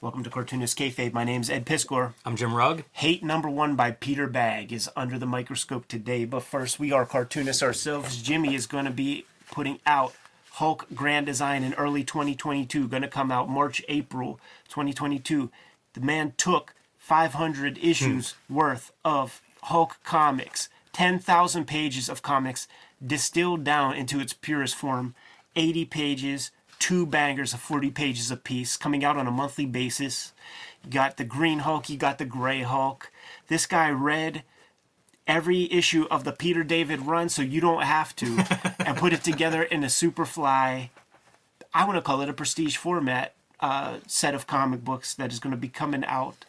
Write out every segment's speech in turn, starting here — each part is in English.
Welcome to Cartoonist Kayfabe. My name's Ed Piskor. I'm Jim Rugg. Hate Number One by Peter Bagge is under the microscope today. But first, we are cartoonists ourselves. Jimmy is going to be putting out Hulk Grand Design in early 2022. Going to come out March, April 2022. The man took 500 hmm. issues worth of Hulk comics, 10,000 pages of comics, distilled down into its purest form, 80 pages, two bangers of 40 pages apiece, coming out on a monthly basis. You got the Green Hulk, you got the Gray Hulk. This guy read every issue of the Peter David run, so you don't have to, and put it together in a Superfly. I want to call it a prestige format uh, set of comic books that is going to be coming out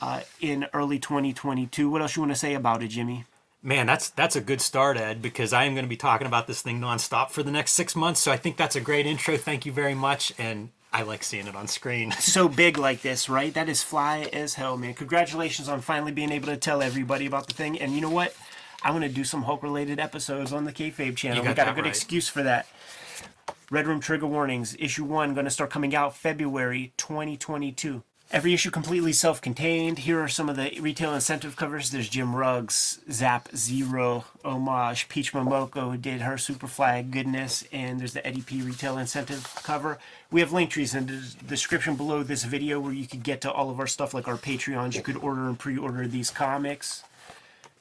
uh, in early 2022. What else you want to say about it, Jimmy? Man, that's that's a good start, Ed, because I am going to be talking about this thing nonstop for the next six months. So I think that's a great intro. Thank you very much, and I like seeing it on screen. so big like this, right? That is fly as hell, man. Congratulations on finally being able to tell everybody about the thing. And you know what? I'm going to do some Hulk related episodes on the Kayfabe channel. got we got a good right. excuse for that. Red Room Trigger Warnings, issue one, going to start coming out February 2022. Every issue completely self contained. Here are some of the retail incentive covers. There's Jim Rugg's, Zap Zero, Homage, Peach Momoko, did her Superfly goodness, and there's the Eddie P retail incentive cover. We have link trees in the description below this video where you could get to all of our stuff like our Patreons. You could order and pre order these comics.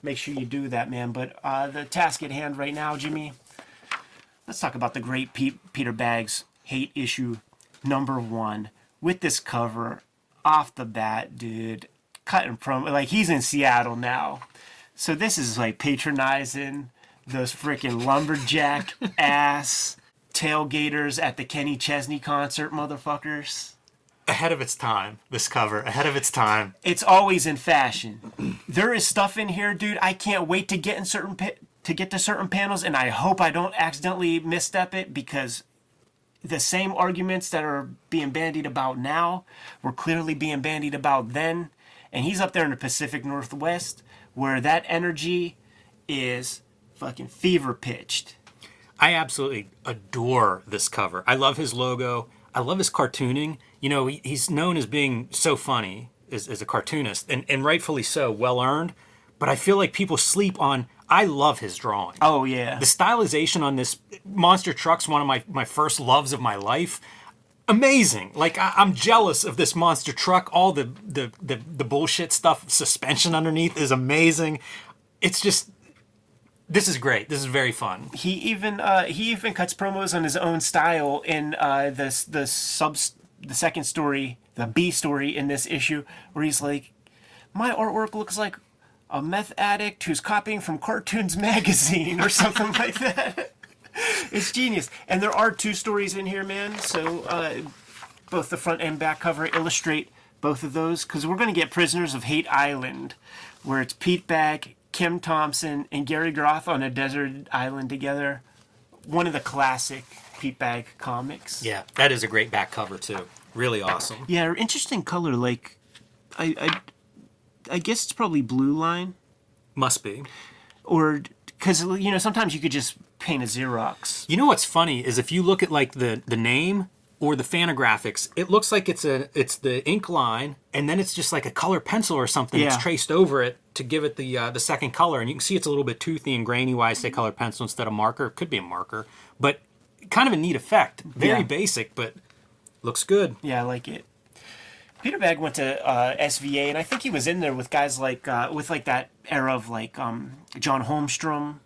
Make sure you do that, man. But uh, the task at hand right now, Jimmy, let's talk about the great Pe- Peter Bagge's hate issue number one with this cover off the bat, dude. Cutting from like he's in Seattle now, so this is like patronizing those freaking lumberjack ass tailgaters at the Kenny Chesney concert, motherfuckers. ahead of its time, this cover, ahead of its time. It's always in fashion. There is stuff in here, dude. I can't wait to get in certain pa- to get to certain panels, and I hope I don't accidentally misstep it because the same arguments that are being bandied about now were clearly being bandied about then. And he's up there in the Pacific Northwest where that energy is fucking fever pitched. I absolutely adore this cover. I love his logo. I love his cartooning. You know, he, he's known as being so funny as, as a cartoonist, and, and rightfully so, well earned. But I feel like people sleep on. I love his drawing. Oh yeah. The stylization on this monster truck's one of my, my first loves of my life. Amazing. Like I, I'm jealous of this monster truck. All the, the the the bullshit stuff, suspension underneath is amazing. It's just this is great. This is very fun. he even uh, he even cuts promos on his own style in uh, the the sub the second story, the B story in this issue, where he's like, "My artwork looks like a meth addict who's copying from Cartoons Magazine or something like that." it's genius, and there are two stories in here, man. So uh, both the front and back cover illustrate both of those because we're going to get Prisoners of Hate Island, where it's Pete Bagge, Kim Thompson, and Gary Groth on a desert island together. One of the classic Pete Bagge comics. Yeah, that is a great back cover too. Really awesome. Yeah, interesting color. Like, I, I, I guess it's probably blue line, Must be. or because you know sometimes you could just paint a Xerox. You know what's funny is if you look at like the the name or the Fantagraphics, it looks like it's a it's the ink line, and then it's just like a color pencil or something Yeah. that's traced over it to give it the uh, the second color. And you can see it's a little bit toothy and grainy. Why I say color pencil instead of marker? It could be a marker, but kind of a neat effect. Very Yeah. basic, but looks good. Yeah, I like it. Peter Bagge went to uh, SVA, and I think he was in there with guys like uh, with like that era of like um, John Holmstrom,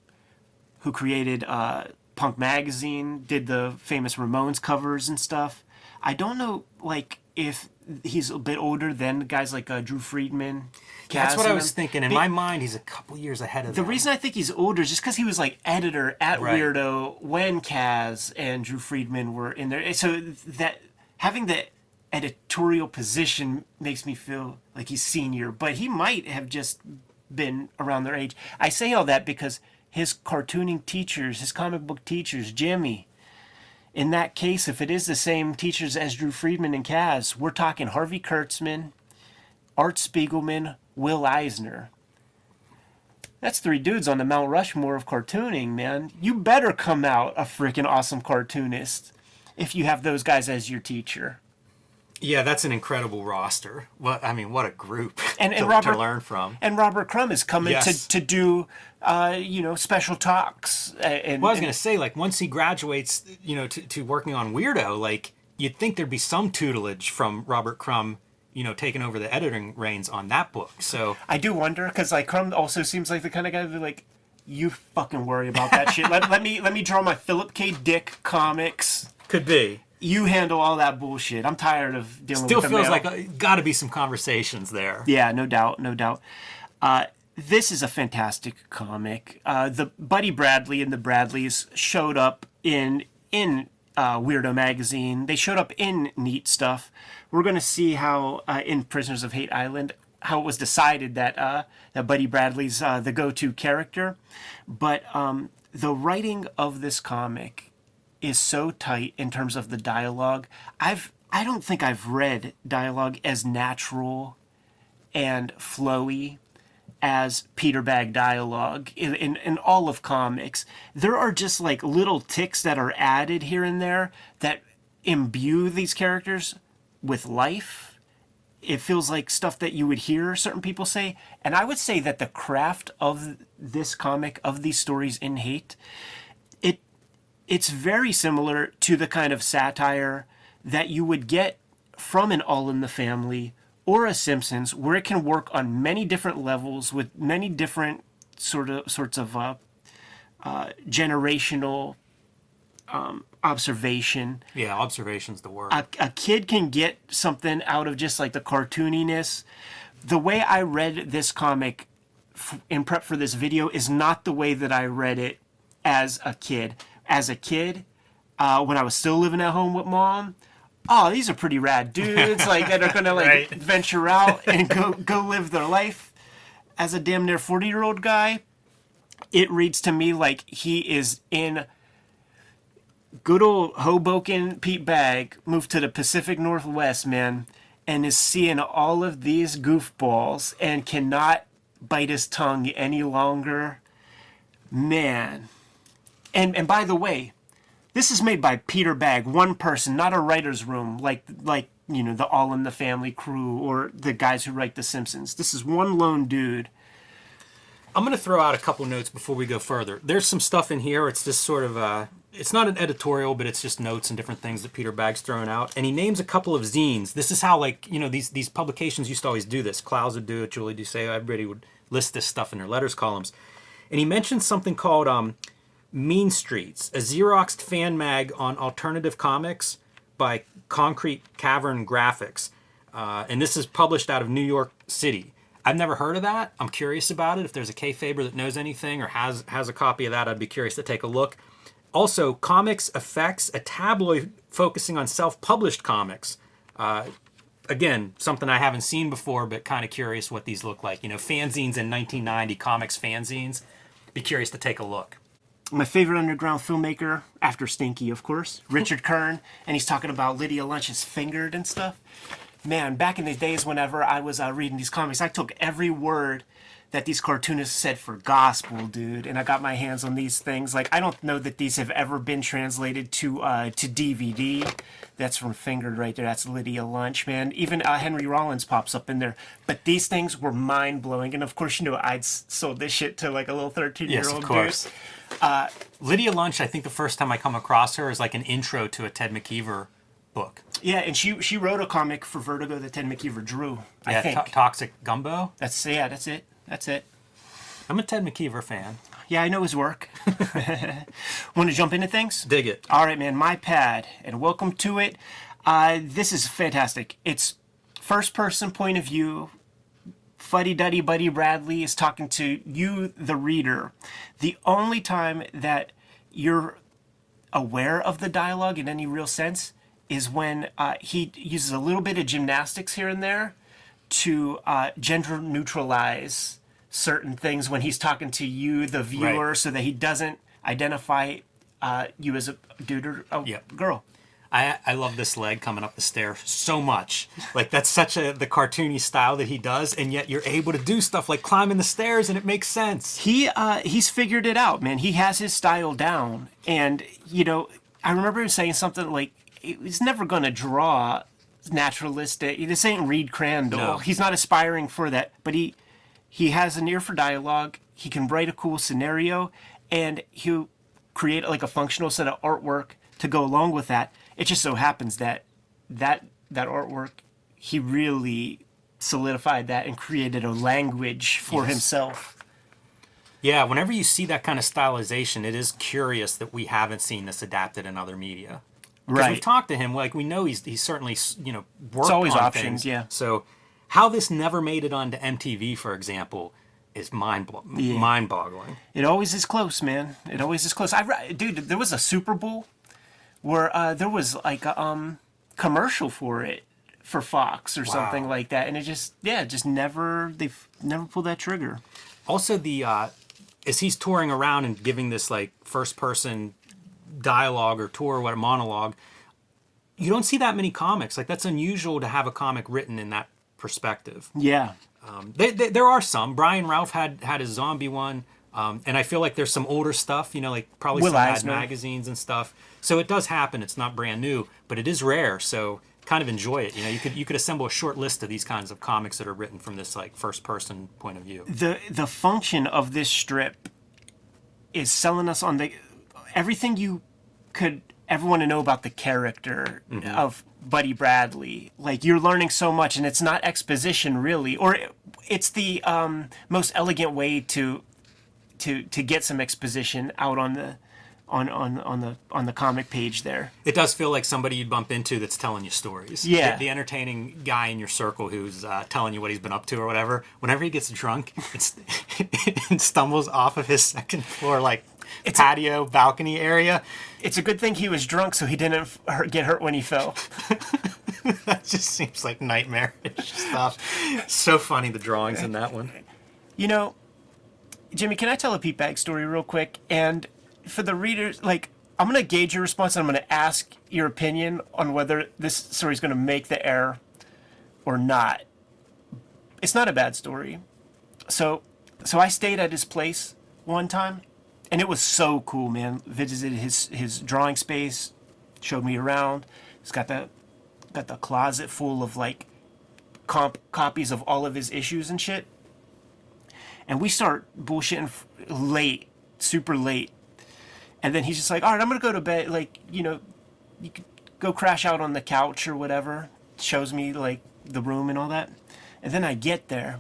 who created uh, Punk Magazine, did the famous Ramones covers and stuff. I don't know like if he's a bit older than guys like uh, Drew Friedman. That's what I was thinking. In Be- my mind, he's a couple years ahead of The them. reason I think he's older is just because he was like editor at Right. Weirdo when Kaz and Drew Friedman were in there. So that having the editorial position makes me feel like he's senior, but he might have just been around their age. I say all that because his cartooning teachers, his comic book teachers, Jimmy, in that case, if it is the same teachers as Drew Friedman and Kaz, we're talking Harvey Kurtzman, Art Spiegelman, Will Eisner. That's three dudes on the Mount Rushmore of cartooning, man. You better come out a freaking awesome cartoonist if you have those guys as your teacher. Yeah, that's an incredible roster. What I mean, what a group And- to, Robert- to learn from. And Robert Crumb is coming Yes. to to do, uh, you know, special talks. And, Well, I was gonna say, like, once he graduates, you know, to, to working on Weirdo, like, you'd think there'd be some tutelage from Robert Crumb, you know, taking over the editing reins on that book. So I do wonder because like Crumb also seems like the kind of guy that like you fucking worry about that shit. Let, let me let me draw my Philip K. Dick comics. could be. You handle all that bullshit. I'm tired of dealing Still with the man. Still feels mail. like uh, got to be some conversations there. Yeah, no doubt, no doubt. Uh, this is a fantastic comic. Uh, the Buddy Bradley and the Bradleys showed up in in uh, Weirdo magazine. They showed up in Neat Stuff. We're going to see how uh, in Prisoners of Hate Island how it was decided that uh, that Buddy Bradley's uh, the go-to character, but um, the writing of this comic is so tight in terms of the dialogue. I've I don't think I've read dialogue as natural and flowy as Peter Bagge dialogue in, in, in all of comics. There are just like little ticks that are added here and there that imbue these characters with life. It feels like stuff that you would hear certain people say. And I would say that the craft of this comic, of these stories in hate, it's very similar to the kind of satire that you would get from an All in the Family or a Simpsons, where it can work on many different levels with many different sort of sorts of uh, uh, generational um, observation. Yeah, observation's the word. A, a kid can get something out of just like the cartooniness. The way I read this comic f- in prep for this video is not the way that I read it as a kid. As a kid, uh, when I was still living at home with mom, oh, these are pretty rad dudes, like that are gonna like Right. venture out and go go live their life. As a damn near forty year old guy, it reads to me like he is in good old Hoboken Pete Bagge moved to the Pacific Northwest, man, and is seeing all of these goofballs and cannot bite his tongue any longer. Man. And and by the way, this is made by Peter Bagge, one person, not a writer's room like like you know the All in the Family crew or the guys who write The Simpsons. This is one lone dude. I'm going to throw out a couple notes before we go further. There's some stuff in here. It's just sort of uh it's not an editorial, but it's just notes and different things that Peter Bagge's throwing out. And he names a couple of zines. This is how like you know these these publications used to always do this. Clowes would do it. Julie Doucet, everybody would list this stuff in their letters columns. And he mentions something called um, Mean Streets, a Xeroxed fan mag on alternative comics by Concrete Cavern Graphics. Uh, and this is published out of New York City. I've never heard of that. I'm curious about it. If there's a Kayfaber that knows anything or has has a copy of that, I'd be curious to take a look. Also, Comics Effects, a tabloid focusing on self-published comics. Uh, again, something I haven't seen before, but kind of curious what these look like. You know, fanzines in 1990, comics fanzines. Be curious to take a look. My favorite underground filmmaker after Stinky, of course, Richard Kern, and he's talking about Lydia Lunch's fingered and stuff. Man, back in the days, whenever I was uh, reading these comics, I took every word that these cartoonists said for gospel, dude, and I got my hands on these things. Like, I don't know that these have ever been translated to uh, to DVD. That's from Fingered right there. That's Lydia Lunch, man. Even uh, Henry Rollins pops up in there. But these things were mind blowing, and of course, you know, I'd sold this shit to like a little thirteen year old Yes, old course. Lydia Lunch, I think the first time I come across her is like an intro to a Ted McKeever book. Yeah, and she she wrote a comic for Vertigo that Ted McKeever drew. I Yeah, think To- Toxic Gumbo. that's yeah, that's it. That's it. I'm a Ted McKeever fan. Yeah, I know his work. Want to jump into things? Dig it. All right, man. My pad, and welcome to it. Uh, this is fantastic. It's first person point of view. Fuddy Duddy Buddy Bradley is talking to you, the reader. The only time that you're aware of the dialogue in any real sense is when uh, he uses a little bit of gymnastics here and there to uh, gender neutralize certain things when he's talking to you, the viewer, Right. so that he doesn't identify uh, you as a dude or a girl. I I love this leg coming up the stair so much. Like that's such a the cartoony style that he does, and yet you're able to do stuff like climbing the stairs, and it makes sense. he uh he's figured it out man he has his style down and you know i remember him saying something like he's never going to draw naturalistic. This ain't Reed Crandall. No. He's not aspiring for that, but he he has an ear for dialogue. He can write a cool scenario, and he'll create like a functional set of artwork to go along with that. It just so happens that that that artwork he really solidified that and created a language for Yes. himself. Yeah, whenever you see that kind of stylization, it is curious that we haven't seen this adapted in other media. Because Right. we've talked to him, like we know he's he's certainly you know worked always on options, things. yeah. So how this never made it onto MTV, for example, is mind blo- Yeah. mind boggling. It always is close, man. It always is close. I dude, there was a Super Bowl where uh, there was like a um, commercial for it for Fox or something like that, and it just yeah, just never they've never pulled that trigger. Also, the uh, as he's touring around and giving this like first person dialogue or tour, what a monologue, you don't see that many comics. Like that's unusual to have a comic written in that perspective. Yeah, They, they, there are some. Brian Ralph had had his zombie one, um, and I feel like there's some older stuff. You know, like probably Will some magazines and stuff. So it does happen. It's not brand new, but it is rare. So kind of enjoy it. You know, you could you could assemble a short list of these kinds of comics that are written from this like first person point of view. the the function of this strip is selling us on the everything you could ever want to know about the character of Buddy Bradley. Like you're learning so much, and it's not exposition really, or it- it's the um, most elegant way to to to get some exposition out on the on on on the on the comic page there. It does feel like somebody you'd bump into that's telling you stories. Yeah. The, the entertaining guy in your circle who's uh, telling you what he's been up to or whatever. Whenever he gets drunk it's, and stumbles off of his second floor, like it's patio balcony area, It's a good thing he was drunk, so he didn't hurt, get hurt when he fell. that just seems like nightmarish stuff. So funny, the drawings in that one. You know, Jimmy, can I tell a Pete Bagge story real quick? And for the readers, like, I'm going to gauge your response and I'm going to ask your opinion on whether this story is going to make the air or not. It's not a bad story. So, so I stayed at his place one time, and it was so cool, man. Visited his his drawing space, showed me around. He's got the got the closet full of like comp copies of all of his issues and shit and we start bullshitting late, super late. And then he's just like, "All right, I'm gonna go to bed. Like, you know, you could go crash out on the couch or whatever." Shows me like the room and all that. And then I get there,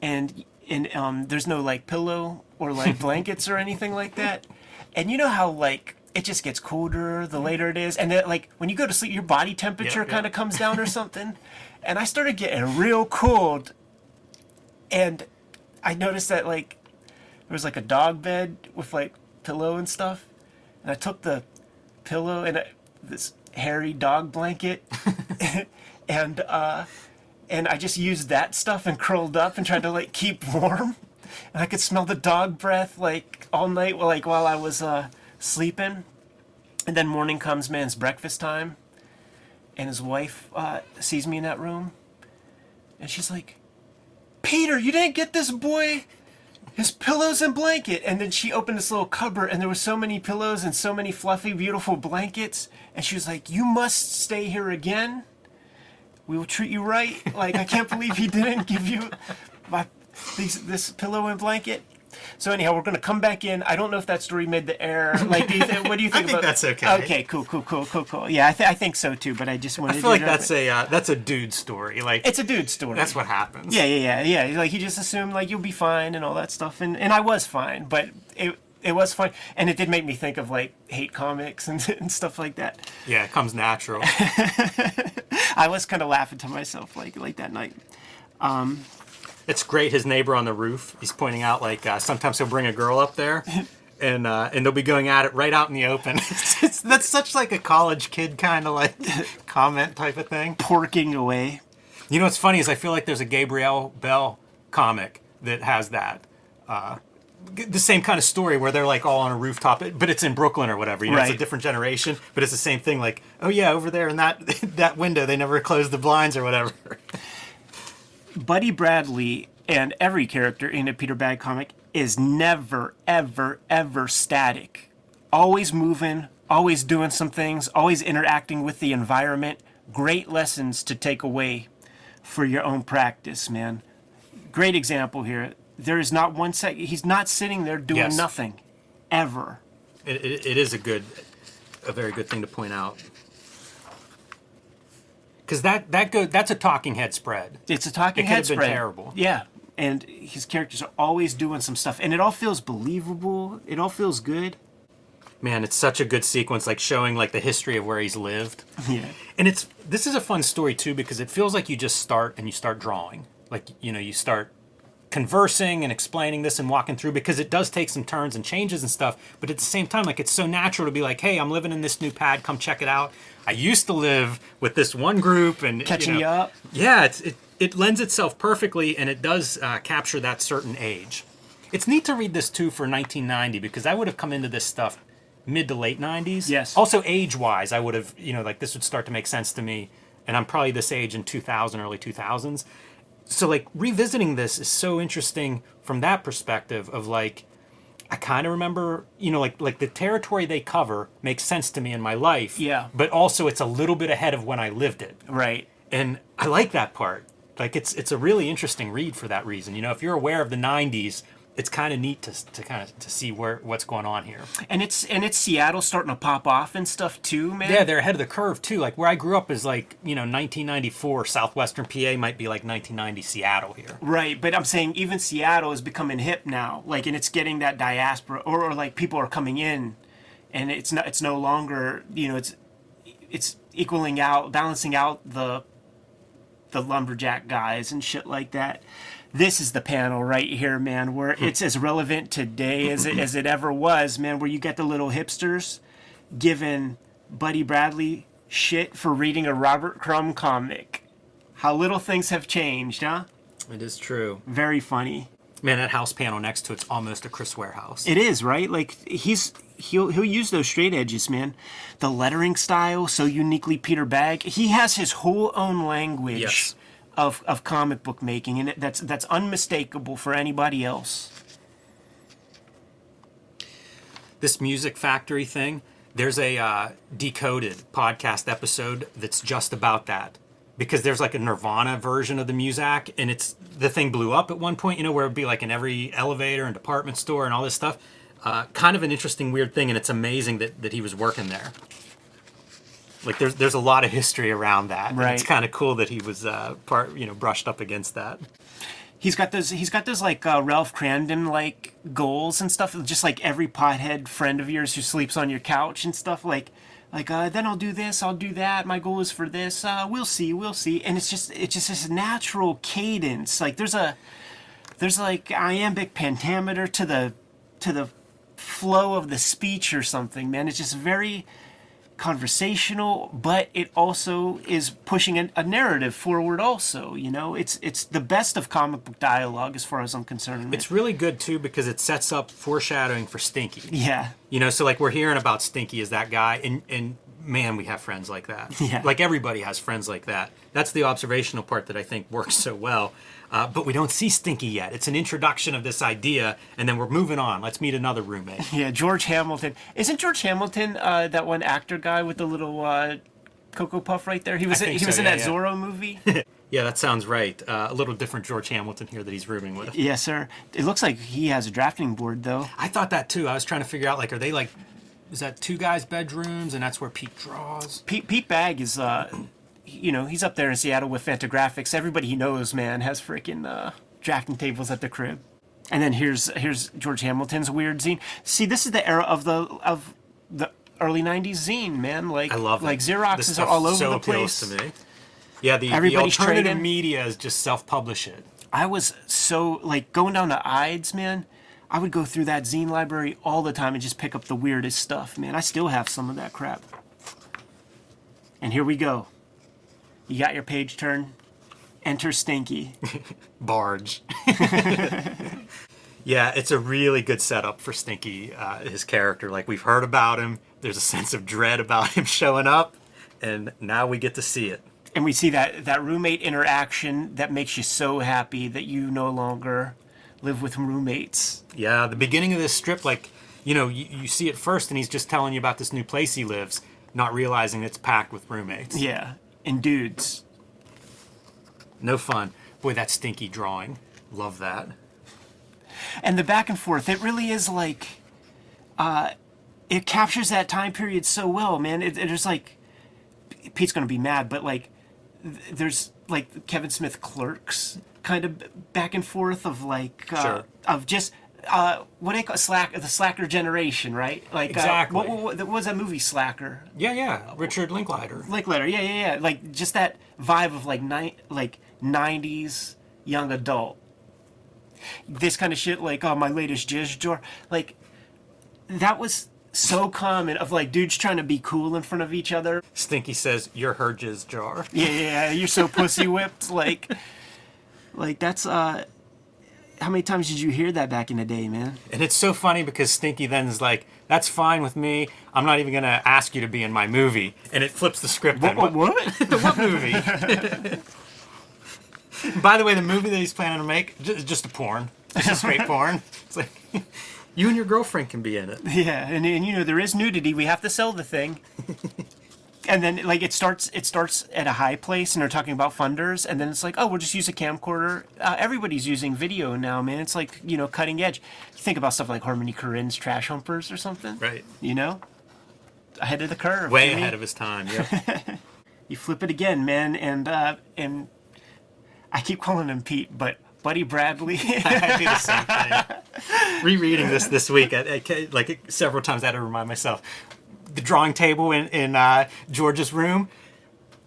and and um, there's no like pillow or like blankets or anything like that. And you know how like it just gets colder the later it is, and then like when you go to sleep, your body temperature Yep, yep. kind of comes down or something. And I started getting real cold and I noticed that like there was like a dog bed with like pillow and stuff, and I took the pillow and I, this hairy dog blanket, and uh, and I just used that stuff and curled up and tried to like keep warm, and I could smell the dog breath like all night, while like while I was uh, sleeping, and then morning comes, man's breakfast time, and his wife uh, sees me in that room, and she's like. Peter, you didn't get this boy his pillows and blanket. And then she opened this little cupboard and there were so many pillows and so many fluffy, beautiful blankets. And she was like, You must stay here again. We will treat you right. Like, I can't believe he didn't give you my these, this pillow and blanket. So anyhow, we're gonna come back in. I don't know if that story made the air. Like, do you think, what do you think I think about? that's okay. Okay, cool, cool, cool, cool, cool. Yeah, I, th- I think so too. But I just wanted. I feel like to that's a uh, that's a dude story. Like It's a dude story. that's what happens. Yeah, yeah, yeah, yeah. Like he just assumed like you'll be fine and all that stuff, and and I was fine, but it it was fine, and it did make me think of like hate comics and, and stuff like that. Yeah, it comes natural. I was kind of laughing to myself like like that night. It's great. His neighbor on the roof. He's pointing out like uh, sometimes he'll bring a girl up there, and uh, and they'll be going at it right out in the open. It's- it's- that's such like a college kid kind of like comment type of thing. Porking away. You know what's funny is I feel like there's a Gabrielle Bell comic that has that. Uh, the same kind of story where they're like all on a rooftop, but it's in Brooklyn or whatever. You know, it's a different generation, but it's the same thing. Like, oh yeah, over there in that that window, they never close the blinds or whatever. Buddy Bradley and every character in a Peter Bagge comic is never, ever, ever static. Always moving, always doing some things, always interacting with the environment, great lessons to take away for your own practice, man. Great example here. There is not one sec. He's not sitting there doing Yes. nothing, ever. It, it, it is a good, a very good thing to point out. Because that that go that's a talking head spread. It's a talking It could head have been spread. terrible. Yeah, and his characters are always doing some stuff, and it all feels believable. It all feels good. Man, it's such a good sequence, like showing like the history of where he's lived. Yeah. And it's this is a fun story too because it feels like you just start and you start drawing. Like you know, you start conversing and explaining this and walking through because it does take some turns and changes and stuff. But at the same time, like it's so natural to be like, "Hey, I'm living in this new pad. Come check it out." I used to live with this one group and Catching you, you up. Yeah, it's, it it lends itself perfectly and it does uh, capture that certain age. It's neat to read this too for 1990 because I would have come into this stuff mid to late 90s. Yes. Also age wise, I would have you know like this would start to make sense to me, and I'm probably this age in 2000, early 2000s. So like revisiting this is so interesting from that perspective of like I kind of remember, you know, like like the territory they cover makes sense to me in my life. Yeah. But also it's a little bit ahead of when I lived it. Right. And I like that part. Like it's it's a really interesting read for that reason. You know, if you're aware of the 90s, it's kind of neat to, to kind of to see where what's going on here. And it's and it's Seattle starting to pop off and stuff too, man. Yeah, they're ahead of the curve too. Like where I grew up is like, you know, 1994 southwestern PA might be like 1990 Seattle here. Right, but I'm saying even Seattle is becoming hip now, like, and it's getting that diaspora, or, or like people are coming in, and it's not, it's no longer, you know, it's, it's equaling out, balancing out the, the lumberjack guys and shit like that. This is the panel right here, man, where hmm. it's as relevant today as it, as it ever was, man. Where you get the little hipsters giving Buddy Bradley shit for reading a Robert Crumb comic. How little things have changed, huh? It is true. Very funny. Man, that house panel next to it's almost a Chris Ware house. It is right. Like he's he'll he'll use those straight edges, man. The lettering style so uniquely Peter Bagge. He has his whole own language Yes. Of of comic book making, and that's that's unmistakable for anybody else. this music factory thing there's a uh, decoded podcast episode that's just about that. Because there's like a nirvana version of the muzak and it's the thing blew up at one point you know where it'd be like in every elevator and department store and all this stuff. Uh, kind of an interesting weird thing and it's amazing that, that he was working there like there's there's a lot of history around that and it's kind of cool that he was uh, part you know brushed up against that He's got those. He's got those like uh, Ralph Kramden like goals and stuff. Just like every pothead friend of yours who sleeps on your couch and stuff. Like, like uh, then I'll do this. I'll do that. My goal is for this. Uh, we'll see. We'll see. And it's just it's just this natural cadence. Like there's a there's like iambic pentameter to the to the flow of the speech or something. Man, it's just very conversational, but it also is pushing a, a narrative forward. Also, you know, it's it's the best of comic book dialogue as far as I'm concerned. it's really good too because it sets up foreshadowing for stinky yeah, You know, so like we're hearing about Stinky as that guy, and and man, we have friends like that. Yeah. Like everybody has friends like that. That's the observational part that I think works so well. Uh, but we don't see Stinky yet. It's an introduction of this idea, and then we're moving on. Let's meet another roommate. yeah. George Hamilton isn't George Hamilton uh, that one actor guy with the little uh, cocoa puff right there? He was think he so, was in yeah, that yeah. Zorro movie. Yeah, that sounds right. Uh, a little different George Hamilton here that he's rooming with. yes, sir. It looks like he has a drafting board though. I thought that too. I was trying to figure out like, are they like, is that two guys' bedrooms, and that's where Pete draws? Pete, Pete Bagge is, uh, you know, he's up there in Seattle with Fantagraphics. Everybody he knows, man, has freaking uh, drafting tables at the crib. And then here's here's George Hamilton's weird zine. See, this is the era of the of the early '90s zine, man. Like I love it. like This Xeroxes are all over so the place. to me. Yeah, the, the Everybody's alternative trading. media is just self-publish it. I was so like going down to Eide's, man. I would go through that zine library all the time and just pick up the weirdest stuff, man. I still have some of that crap. And here we go. You got your page turn. Enter Stinky. barge. yeah, it's a really good setup for Stinky, uh, his character. Like we've heard about him. There's a sense of dread about him showing up, and now we get to see it. and we see that that roommate interaction that makes you so happy that you no longer live with roommates. Yeah, the beginning of this strip, like you know, you, you see it first, and he's just telling you about this new place he lives, not realizing it's packed with roommates. Yeah. In dudes. No fun. Boy, that stinky drawing. Love that. and the back and forth it really is like uh it captures that time period so well man it, it's like pete's gonna be mad but like there's like kevin smith clerks kind of back and forth of like uh, Sure. of just uh what do they call slack the slacker generation right like Exactly. uh, what, what, what was that movie slacker Yeah, yeah. Richard Linklater. Linklater, yeah, yeah, yeah. Like just that vibe of like ni- like '90s young adult. This kind of shit, like oh my latest jizz jar, like that was so common. Of like dudes trying to be cool in front of each other. Stinky says, "You're her jizz jar." Yeah, yeah, yeah. You're so pussy whipped. Like, like that's uh. How many times did you hear that back in the day, man? And it's so funny because Stinky then is like, "That's fine with me. I'm not even gonna ask you to be in my movie." And it flips the script. then. What? what? what movie? By the way, the movie that he's planning to make just, just a porn, just a straight porn. It's like you and your girlfriend can be in it. Yeah, and, and you know there is nudity. We have to sell the thing. And then like it starts it starts at a high place and they're talking about funders and then it's like oh we'll just use a camcorder uh, everybody's using video now man it's like you know cutting edge you think about stuff like harmony Korine's trash humpers or something Right. you know ahead of the curve Way Jimmy. ahead of his time. Yeah. you flip it again man and uh and i keep calling him pete but buddy bradley I do the same thing. Rereading this this week, I, I, like several times, I had to remind myself. The drawing table in in uh, George's room.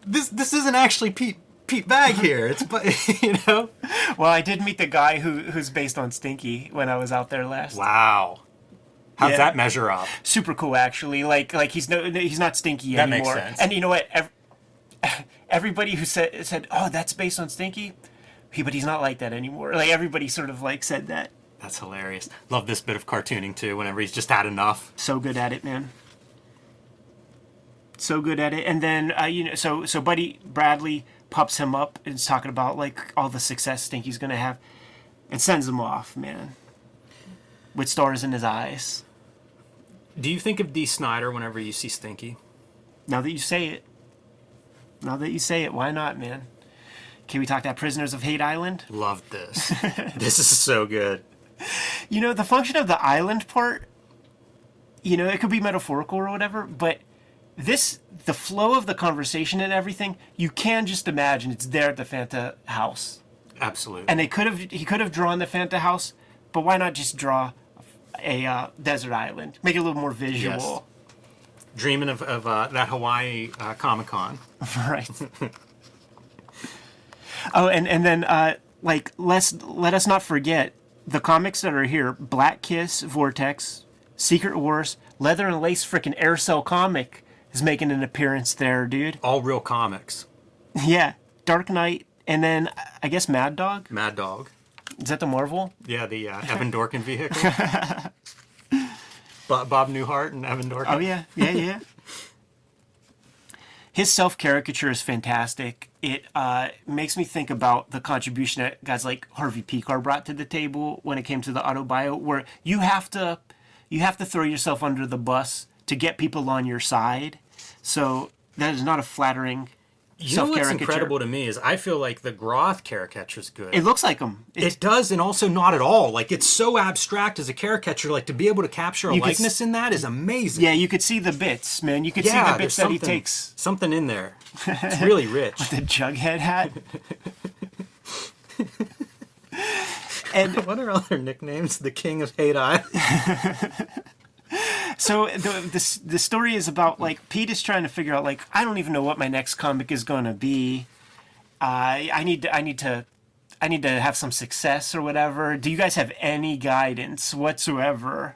This this isn't actually Pete Pete Bagge here. It's but you know. well i did meet the guy who who's based on stinky when i was out there last Wow. How's Yeah. that measure up? super cool actually like like he's no he's not stinky That makes anymore sense. and you know what Ev- everybody who said said oh that's based on stinky he but he's not like that anymore like everybody sort of like said that That's hilarious. Love this bit of cartooning too. Whenever he's just had enough. so good at it man so good at it and then uh, you know so so buddy bradley pops him up and is talking about like all the success stinky's gonna have and sends him off man with stars in his eyes Do you think of Dee Snider whenever you see Stinky? Now that you say it, now that you say it, why not, man? Can we talk that Prisoners of Hate Island? Loved this. this is so good. You know, the function of the island part, you know, it could be metaphorical or whatever, but this, the flow of the conversation and everything, you can just imagine it's there at the Fanta house. Absolutely. And they could have, he could have drawn the Fanta house, but why not just draw a uh, desert island? Make it a little more visual. Dreaming of, of uh, that Hawaii uh, Comic Con. right. oh, and and then uh, like let's let us not forget the comics that are here: Black Kiss, Vortex, Secret Wars, Leather and Lace, freaking Aircel comic is making an appearance there, dude. All real comics. Yeah, Dark Knight, and then I guess Mad Dog. Mad Dog. Is that the Marvel? Yeah, the uh, Evan Dorkin vehicle. Bob, Bob Newhart and Evan Dorkin. Oh yeah, yeah, yeah. His self caricature is fantastic. It uh, makes me think about the contribution that guys like Harvey Pekar brought to the table when it came to the autobio, where you have to you have to throw yourself under the bus to get people on your side. So that is not a flattering You know what's incredible to me is I feel like the Groth caricature is good. It looks like him. It's, It does, and also not at all. Like it's so abstract as a caricature. Like to be able to capture a You could likeness in that is amazing. yeah, you could see the bits, man. You could Yeah, see the bits that he takes. Something in there. It's really rich. With The Jughead hat. and what are other nicknames? The King of Hate Eye. So the, the the story is about like Pete is trying to figure out like I don't even know what my next comic is going to be. Uh, I need to, I need to I need to have some success or whatever. Do you guys have any guidance whatsoever?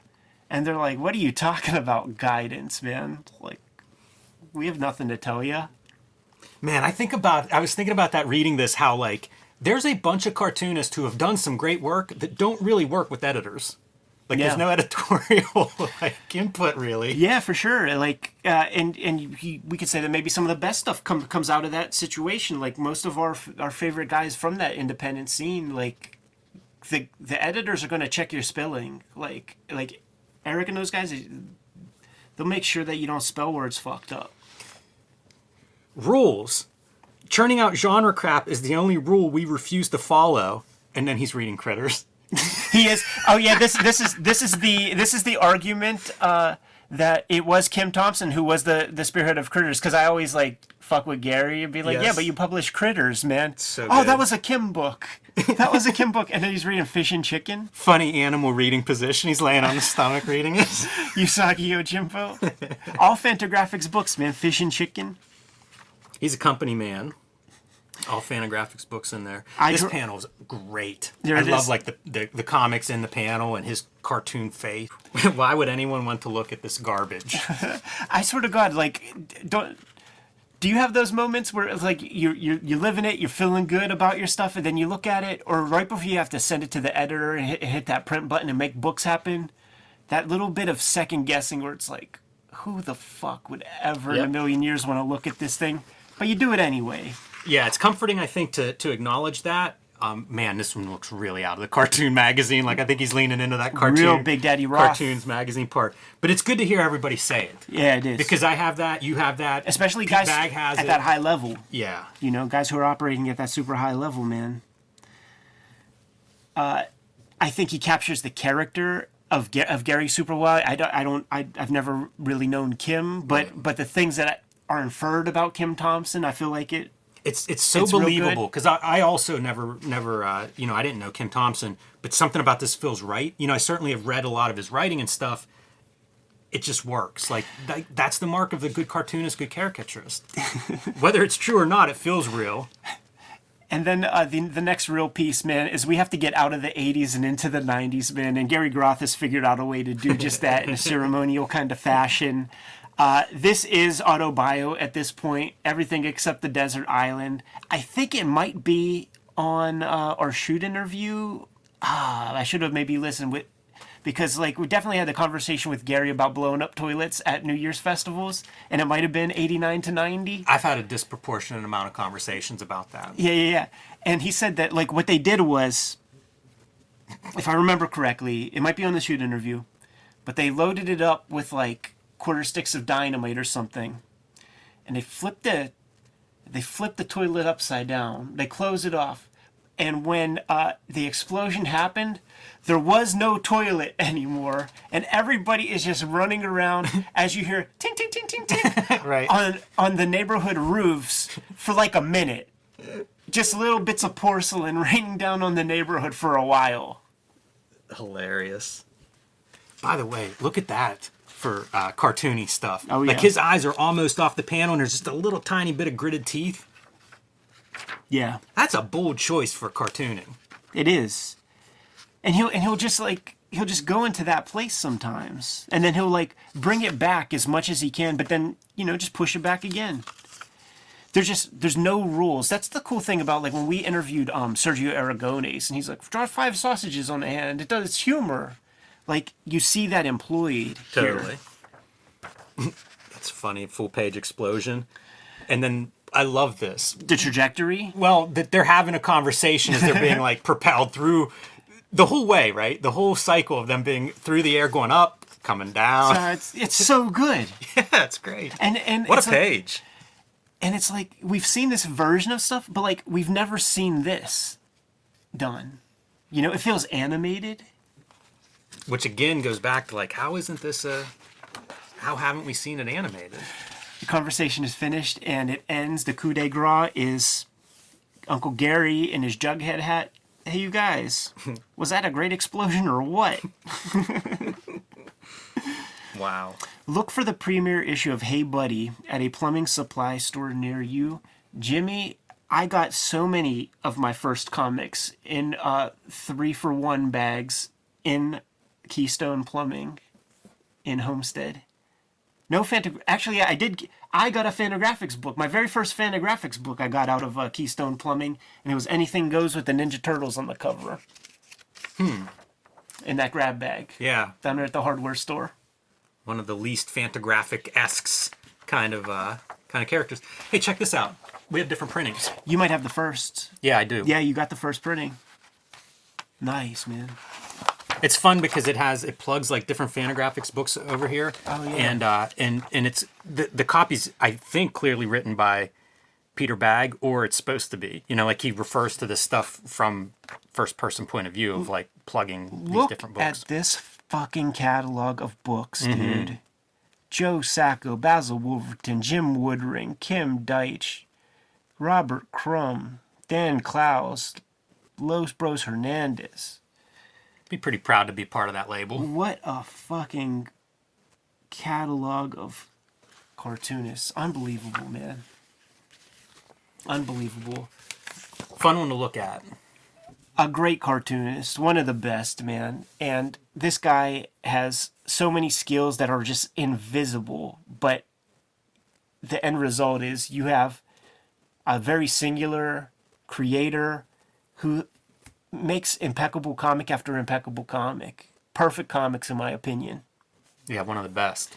And they're like, "What are you talking about guidance, man? Like we have nothing to tell you." Man, I think about I was thinking about that reading this how like there's a bunch of cartoonists who have done some great work that don't really work with editors. Like Yeah. there's no editorial like input really. Yeah, for sure. Like, uh, and and he, we could say that maybe some of the best stuff come, comes out of that situation. Like most of our our favorite guys from that independent scene, like the the editors are going to check your spelling. Like like Eric and those guys, they'll make sure that you don't spell words fucked up. Rules. churning out genre crap is the only rule we refuse to follow. And then he's reading Critters. He is. Oh yeah. This this is this is the this is the argument uh, that it was Kim Thompson who was the the spearhead of Critters because I always like fuck with Gary and be like, yeah, but you published Critters, man. So oh, that was a Kim book. That was a Kim book, and then he's reading Fish and Chicken. Funny animal reading position. He's laying on his stomach reading it. Usagi Yojimbo. All Fantagraphics books, man. Fish and Chicken. He's a company man. All Fantagraphics books in there. I this dr- is great. There I love is. like the, the the comics in the panel and his cartoon face. Why would anyone want to look at this garbage? I swear to God, like, don't. Do you have those moments where it's like you you you live in it, you're feeling good about your stuff, and then you look at it, or right before you have to send it to the editor and hit, hit that print button and make books happen, that little bit of second guessing where it's like, who the fuck would ever in a million years want to look at this thing? But you do it anyway. Yeah, it's comforting, I think, to to acknowledge that. Um, man, this one looks really out of the cartoon magazine. Like I think he's leaning into that cartoon, Real Big Daddy cartoons magazine part. But it's good to hear everybody say it Yeah, it is. because I have that, you have that, especially Pete guys Bagge has at it. that high level. Yeah, you know, guys who are operating at that super high level, man. Uh, I think he captures the character of Ga- of Gary super well. I don't, I don't, I, I've never really known Kim, but but the things that are inferred about Kim Thompson, I feel like it. It's it's so It's believable because I, I also never never uh, you know I didn't know Kim Thompson, but something about this feels right. You know, I certainly have read a lot of his writing and stuff. It just works. Like that, that's the mark of the good cartoonist, good caricaturist. Whether it's true or not, it feels real. And then uh, the the next real piece, man, is we have to get out of the '80s and into the '90s, man. And Gary Groth has figured out a way to do just that in a ceremonial kind of fashion. Uh, this is autobio at this point, everything except the desert island. I think it might be on uh, our shoot interview. Ah, I should have maybe listened with because like we definitely had the conversation with Gary about blowing up toilets at New Year's festivals, and it might have been '89 to '90. I've had a disproportionate amount of conversations about that. Yeah, yeah, yeah. And he said that like what they did was, if I remember correctly, it might be on the shoot interview, but they loaded it up with like quarter sticks of dynamite or something, and they flipped the, they flipped the toilet upside down. They closed it off, and when uh, the explosion happened, there was no toilet anymore, and everybody is just running around as you hear ting ting ting ting ting Right. on on the neighborhood roofs for like a minute. Just little bits of porcelain raining down on the neighborhood for a while. Hilarious. By the way, look at that for uh, cartoony stuff. Oh, Like his eyes are almost off the panel, and there's just a little tiny bit of gritted teeth. Yeah, That's a bold choice for cartooning. it is. And he'll and he'll just like he'll just go into that place sometimes, and then he'll like bring it back as much as he can, but then you know just push it back again. There's just there's no rules. That's the cool thing about like when we interviewed um Sergio Aragones, and he's like, draw five sausages on the hand. It does it's humor. Like you see that employed here. Totally. That's funny. Full page explosion. And then I love this. The trajectory. Well, that they're having a conversation as they're being like propelled through the whole way, right? The whole cycle of them being through the air, going up, coming down. Uh, it's it's so good. yeah, it's great. And and what it's a like- page. and it's like we've seen this version of stuff, but like we've never seen this done. You know, it feels animated. Which again goes back to like, how isn't this a. How haven't we seen it animated? The conversation is finished and it ends. The coup de grace is Uncle Gary in his jughead hat. Hey, you guys, was that a great explosion or what? Wow. Look for the premiere issue of Hey Buddy at a plumbing supply store near you. Jimmy, I got so many of my first comics in uh, three for one bags in Keystone Plumbing in Homestead. No Fanta. Actually, I did. I got a Fantagraphics book. My very first Fantagraphics book I got out of uh, Keystone Plumbing, and it was Anything Goes with the Ninja Turtles on the cover. Hmm. In that grab bag Yeah. down there at the hardware store. One of the least Fantagraphic esques kind of uh kind of characters. Hey, check this out. We have different printings. You might have the first. Yeah, I do. Yeah, you got the first printing. Nice, man. It's fun because it has it plugs like different Fantagraphics books over here. Oh, yeah. And uh and and it's the the copies I think clearly written by Peter Bagge or it's supposed to be. You know, like he refers to this stuff from first person point of view of like plugging these different books. at this fucking catalog of books, dude. Joe Sacco, Basil Wolverton, Jim Woodring, Kim Deitch, Robert Crumb, Dan Clowes, Los Bros Hernandez. Be pretty proud to be part of that label. What a fucking catalog of cartoonists. Unbelievable, man. Unbelievable. Fun one to look at. a great cartoonist, one of the best, man. And this guy has so many skills that are just invisible, but the end result is you have a very singular creator who makes impeccable comic after impeccable comic. Perfect comics, in my opinion. Yeah, one of the best.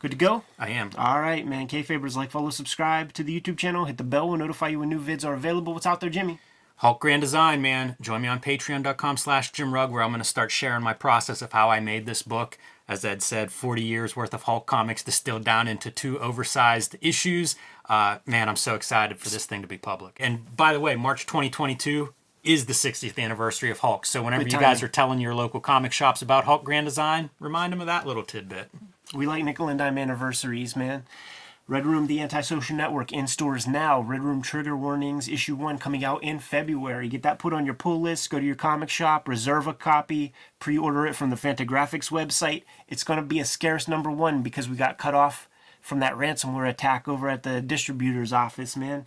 Good to go? I am. All right, man. Kayfabers, like, follow, subscribe to the YouTube channel. Hit the bell. We'll notify you when new vids are available. What's out there, Jimmy? Hulk Grand Design, man. Join me on patreon.com slash Jim Rugg, where I'm going to start sharing my process of how I made this book. As Ed said, 40 years worth of Hulk comics distilled down into two oversized issues. Uh, man, I'm so excited for this thing to be public. And by the way, March 2022 is the 60th anniversary of Hulk. So whenever Good you guys timing. are telling your local comic shops about Hulk Grand Design, remind them of that little tidbit. We like nickel and dime anniversaries, man. Red Room, the Antisocial Network, in stores now. Red Room Trigger Warnings, issue one, coming out in February. Get that put on your pull list. Go to your comic shop, reserve a copy, pre order it from the Fantagraphics website. It's going to be a scarce number one because we got cut off from that ransomware attack over at the distributor's office, man.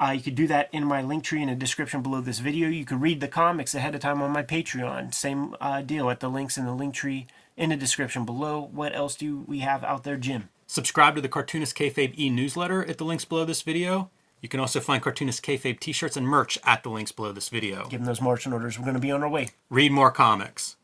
Uh, you could do that in my link tree in the description below this video. You can read the comics ahead of time on my Patreon. Same uh, deal at the links in the link tree in the description below. What else do we have out there, Jim? Subscribe to the Cartoonist Kayfabe e-newsletter at the links below this video. You can also find Cartoonist Kayfabe t-shirts and merch at the links below this video. Give them those marching orders. We're going to be on our way. Read more comics.